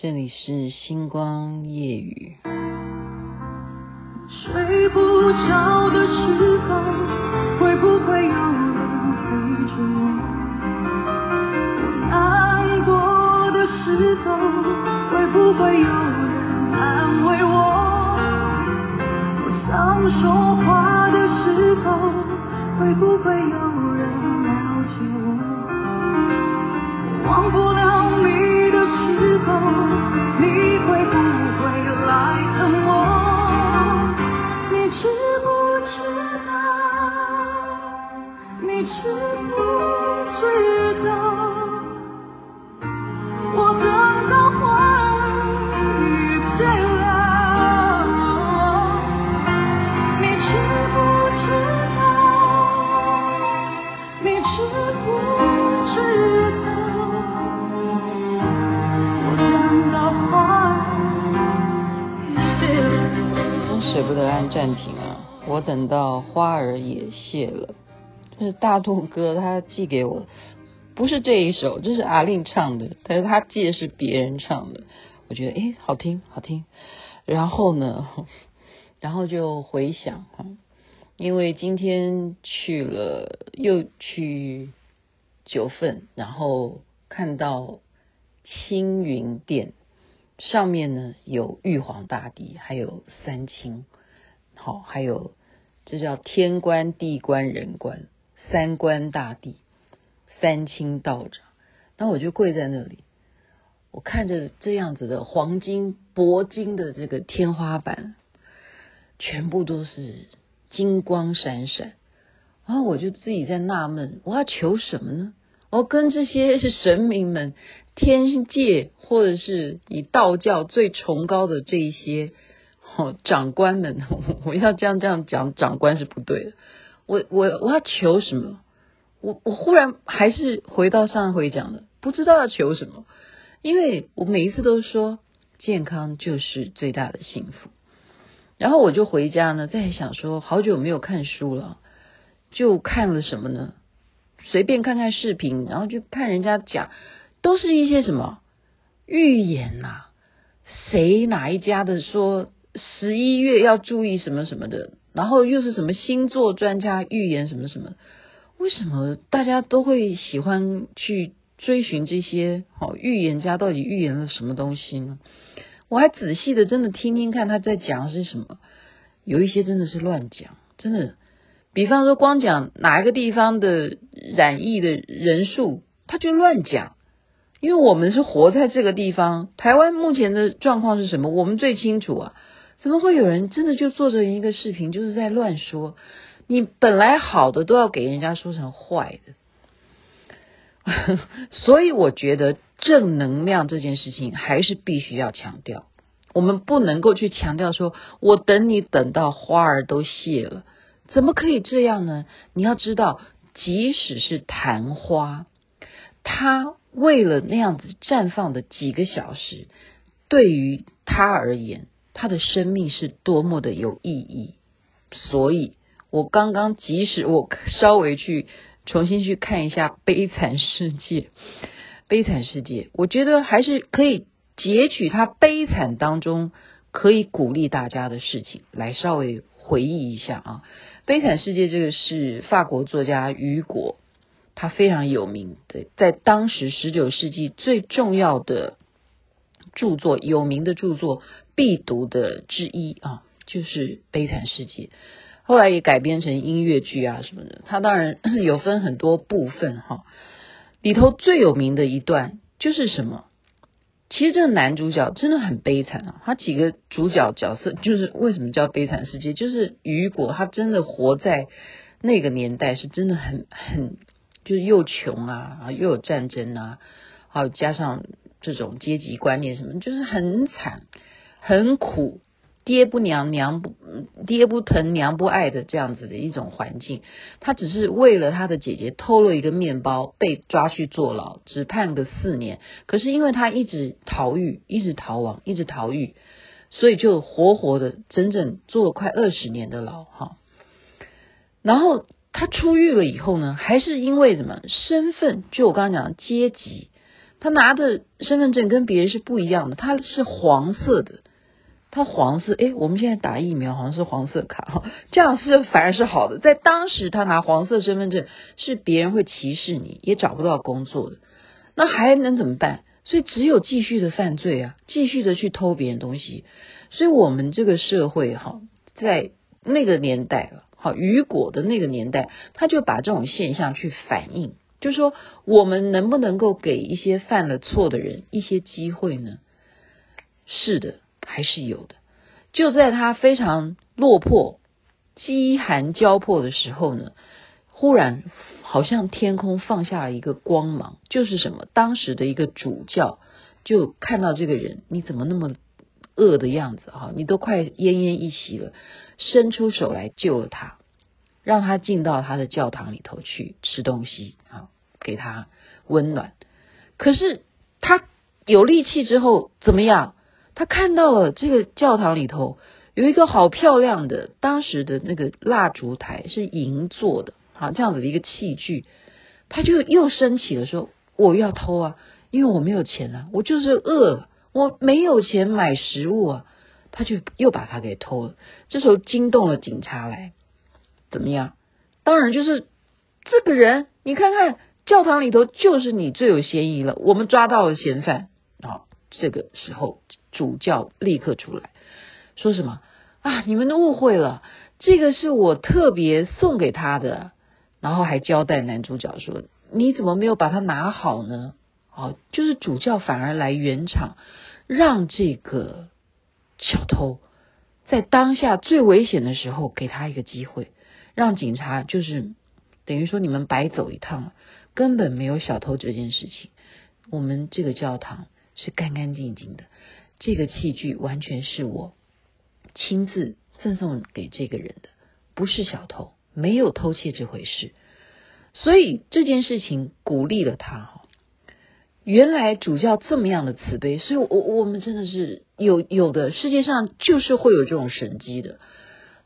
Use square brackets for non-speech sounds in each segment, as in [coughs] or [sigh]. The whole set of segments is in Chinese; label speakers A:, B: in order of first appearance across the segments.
A: 这里是星光夜雨。
B: 睡不着的时候，会不会有人陪着我？我难过的时候，会不会有人安慰我？我想说话的时候，会不会有
A: 暂停啊！我等到花儿也谢了。这是大肚哥他寄给我，不是这一首，这是阿令唱的，但是他寄的是别人唱的。我觉得诶，好听，好听。然后呢，然后就回想啊，因为今天去了，又去九份，然后看到青云殿上面呢有玉皇大帝，还有三清。好，还有这叫天官、地官、人官，三官大帝，三清道长。那我就跪在那里，我看着这样子的黄金、铂金的这个天花板，全部都是金光闪闪。然后我就自己在纳闷，我要求什么呢？我要跟这些是神明们、天界，或者是以道教最崇高的这一些。哦，长官们，[laughs] 我要这样这样讲，长官是不对的。我我我要求什么？我我忽然还是回到上回讲的，不知道要求什么，因为我每一次都说健康就是最大的幸福。然后我就回家呢，在想说，好久没有看书了，就看了什么呢？随便看看视频，然后就看人家讲，都是一些什么预言呐、谁哪一家的说。十一月要注意什么什么的，然后又是什么星座专家预言什么什么？为什么大家都会喜欢去追寻这些好预言家到底预言了什么东西呢？我还仔细的真的听听看他在讲的是什么，有一些真的是乱讲，真的。比方说光讲哪一个地方的染疫的人数，他就乱讲，因为我们是活在这个地方，台湾目前的状况是什么，我们最清楚啊。怎么会有人真的就做着一个视频，就是在乱说？你本来好的都要给人家说成坏的，[laughs] 所以我觉得正能量这件事情还是必须要强调。我们不能够去强调说，我等你等到花儿都谢了，怎么可以这样呢？你要知道，即使是昙花，它为了那样子绽放的几个小时，对于它而言。他的生命是多么的有意义，所以我刚刚即使我稍微去重新去看一下《悲惨世界》，《悲惨世界》，我觉得还是可以截取他悲惨当中可以鼓励大家的事情来稍微回忆一下啊，《悲惨世界》这个是法国作家雨果，他非常有名的，在当时十九世纪最重要的著作，有名的著作。必读的之一啊，就是《悲惨世界》，后来也改编成音乐剧啊什么的。它当然 [coughs] 有分很多部分哈，里头最有名的一段就是什么？其实这个男主角真的很悲惨啊。他几个主角角色就是为什么叫《悲惨世界》？就是雨果他真的活在那个年代，是真的很很就是又穷啊，又有战争啊，好加上这种阶级观念什么，就是很惨。很苦，爹不娘娘不爹不疼娘不爱的这样子的一种环境，他只是为了他的姐姐偷了一个面包被抓去坐牢，只判个四年。可是因为他一直逃狱，一直逃亡，一直逃狱，所以就活活的整整坐了快二十年的牢哈。然后他出狱了以后呢，还是因为什么身份？就我刚刚讲的阶级。他拿的身份证跟别人是不一样的，他是黄色的，他黄色，诶，我们现在打疫苗好像是黄色卡哈，[laughs] 这样是反而是好的。在当时，他拿黄色身份证是别人会歧视你，也找不到工作的，那还能怎么办？所以只有继续的犯罪啊，继续的去偷别人东西。所以我们这个社会哈，在那个年代啊，好雨果的那个年代，他就把这种现象去反映。就说，我们能不能够给一些犯了错的人一些机会呢？是的，还是有的。就在他非常落魄、饥寒交迫的时候呢，忽然好像天空放下了一个光芒，就是什么？当时的一个主教就看到这个人，你怎么那么饿的样子啊？你都快奄奄一息了，伸出手来救了他。让他进到他的教堂里头去吃东西啊，给他温暖。可是他有力气之后怎么样？他看到了这个教堂里头有一个好漂亮的，当时的那个蜡烛台是银做的啊，这样子的一个器具，他就又升起了说：“我要偷啊，因为我没有钱啊，我就是饿，我没有钱买食物啊。”他就又把它给偷了。这时候惊动了警察来。怎么样？当然就是这个人，你看看教堂里头就是你最有嫌疑了。我们抓到了嫌犯啊！这个时候主教立刻出来说什么啊？你们都误会了，这个是我特别送给他的。然后还交代男主角说：“你怎么没有把它拿好呢？”哦，就是主教反而来圆场，让这个小偷在当下最危险的时候给他一个机会。让警察就是等于说你们白走一趟，根本没有小偷这件事情。我们这个教堂是干干净净的，这个器具完全是我亲自赠送给这个人的，不是小偷，没有偷窃这回事。所以这件事情鼓励了他哈。原来主教这么样的慈悲，所以我我们真的是有有的世界上就是会有这种神迹的，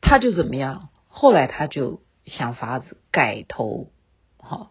A: 他就怎么样？后来他就想法子改头，好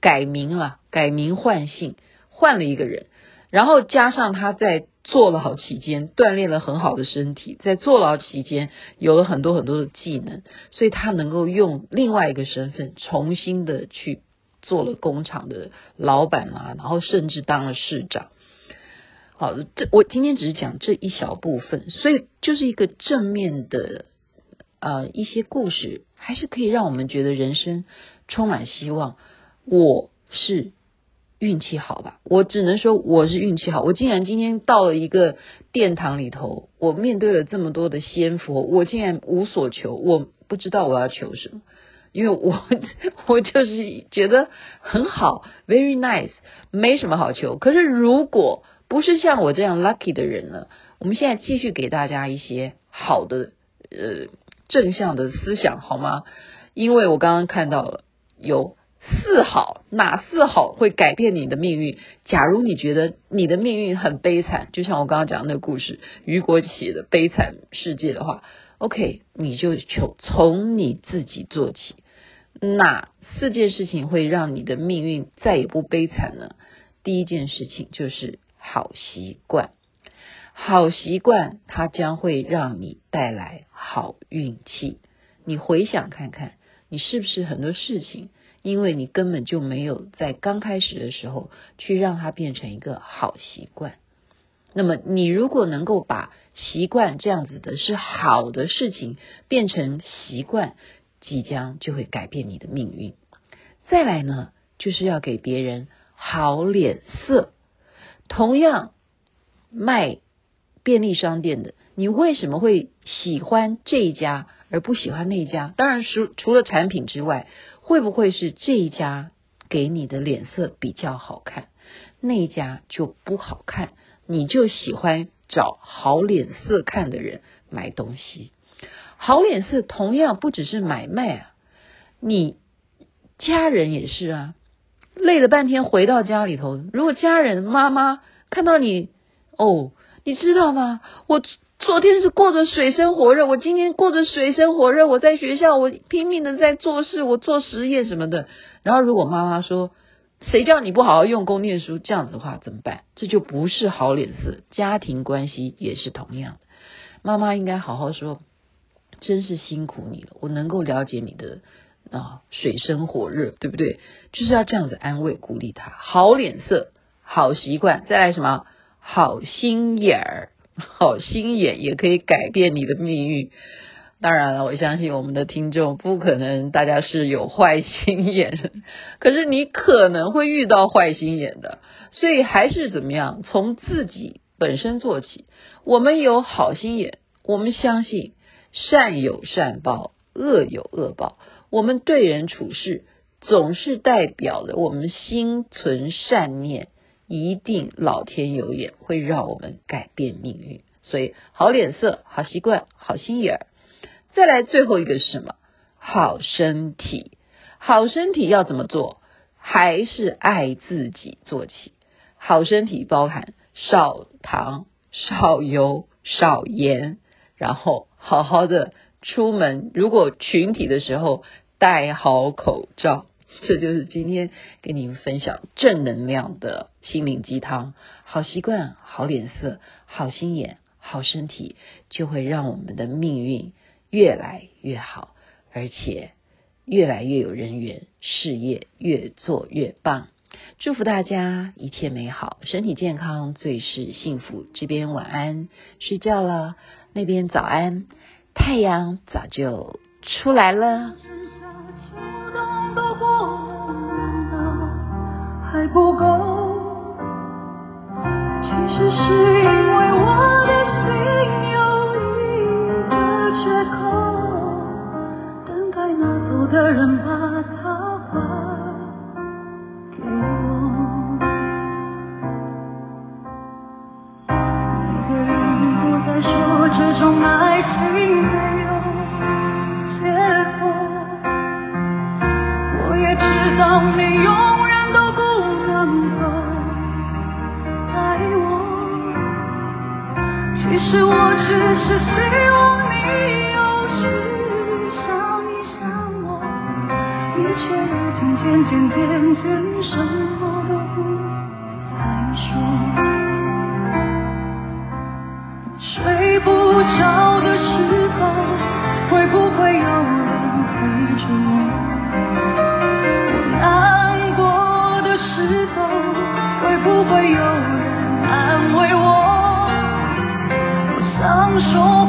A: 改名了，改名换姓，换了一个人，然后加上他在坐牢期间锻炼了很好的身体，在坐牢期间有了很多很多的技能，所以他能够用另外一个身份重新的去做了工厂的老板啊，然后甚至当了市长。好，这我今天只是讲这一小部分，所以就是一个正面的。呃，一些故事还是可以让我们觉得人生充满希望。我是运气好吧？我只能说我是运气好。我竟然今天到了一个殿堂里头，我面对了这么多的仙佛，我竟然无所求。我不知道我要求什么，因为我 [laughs] 我就是觉得很好，very nice，没什么好求。可是如果不是像我这样 lucky 的人呢？我们现在继续给大家一些好的呃。正向的思想好吗？因为我刚刚看到了有四好，哪四好会改变你的命运？假如你觉得你的命运很悲惨，就像我刚刚讲的那个故事，雨果写的《悲惨世界》的话，OK，你就求从你自己做起。哪四件事情会让你的命运再也不悲惨呢？第一件事情就是好习惯。好习惯，它将会让你带来好运气。你回想看看，你是不是很多事情，因为你根本就没有在刚开始的时候去让它变成一个好习惯。那么，你如果能够把习惯这样子的是好的事情变成习惯，即将就会改变你的命运。再来呢，就是要给别人好脸色。同样卖。便利商店的，你为什么会喜欢这一家而不喜欢那一家？当然，除除了产品之外，会不会是这一家给你的脸色比较好看，那一家就不好看？你就喜欢找好脸色看的人买东西。好脸色同样不只是买卖啊，你家人也是啊。累了半天回到家里头，如果家人妈妈看到你，哦。你知道吗？我昨天是过着水深火热，我今天过着水深火热。我在学校，我拼命的在做事，我做实验什么的。然后如果妈妈说谁叫你不好好用功念书？这样子的话怎么办？这就不是好脸色。家庭关系也是同样的，妈妈应该好好说，真是辛苦你了，我能够了解你的啊水深火热，对不对？就是要这样子安慰鼓励他，好脸色，好习惯，再来什么？好心眼儿，[laughs] 好心眼也可以改变你的命运。当然了，我相信我们的听众不可能大家是有坏心眼，[laughs] 可是你可能会遇到坏心眼的，所以还是怎么样，从自己本身做起。我们有好心眼，我们相信善有善报，恶有恶报。我们对人处事总是代表着我们心存善念，一定老天有眼，会让我们改变命运。所以好脸色、好习惯、好心眼儿。再来最后一个是什么？好身体，好身体要怎么做？还是爱自己做起。好身体包含少糖、少油、少盐，然后好好的出门。如果群体的时候戴好口罩，这就是今天跟你们分享正能量的心灵鸡汤。好习惯、好脸色、好心眼、好身体，就会让我们的命运。越来越好，而且越来越有人缘，事业越做越棒。祝福大家一切美好，身体健康，最是幸福。这边晚安，睡觉了；那边早安，太阳早就出来了。不够，其实是因为我的心有一个缺口。等待拿走的人把它只是希望你有时想一想我，你却已经渐渐渐渐什么都不再说。睡不着的时候，会不会有人陪着我？不说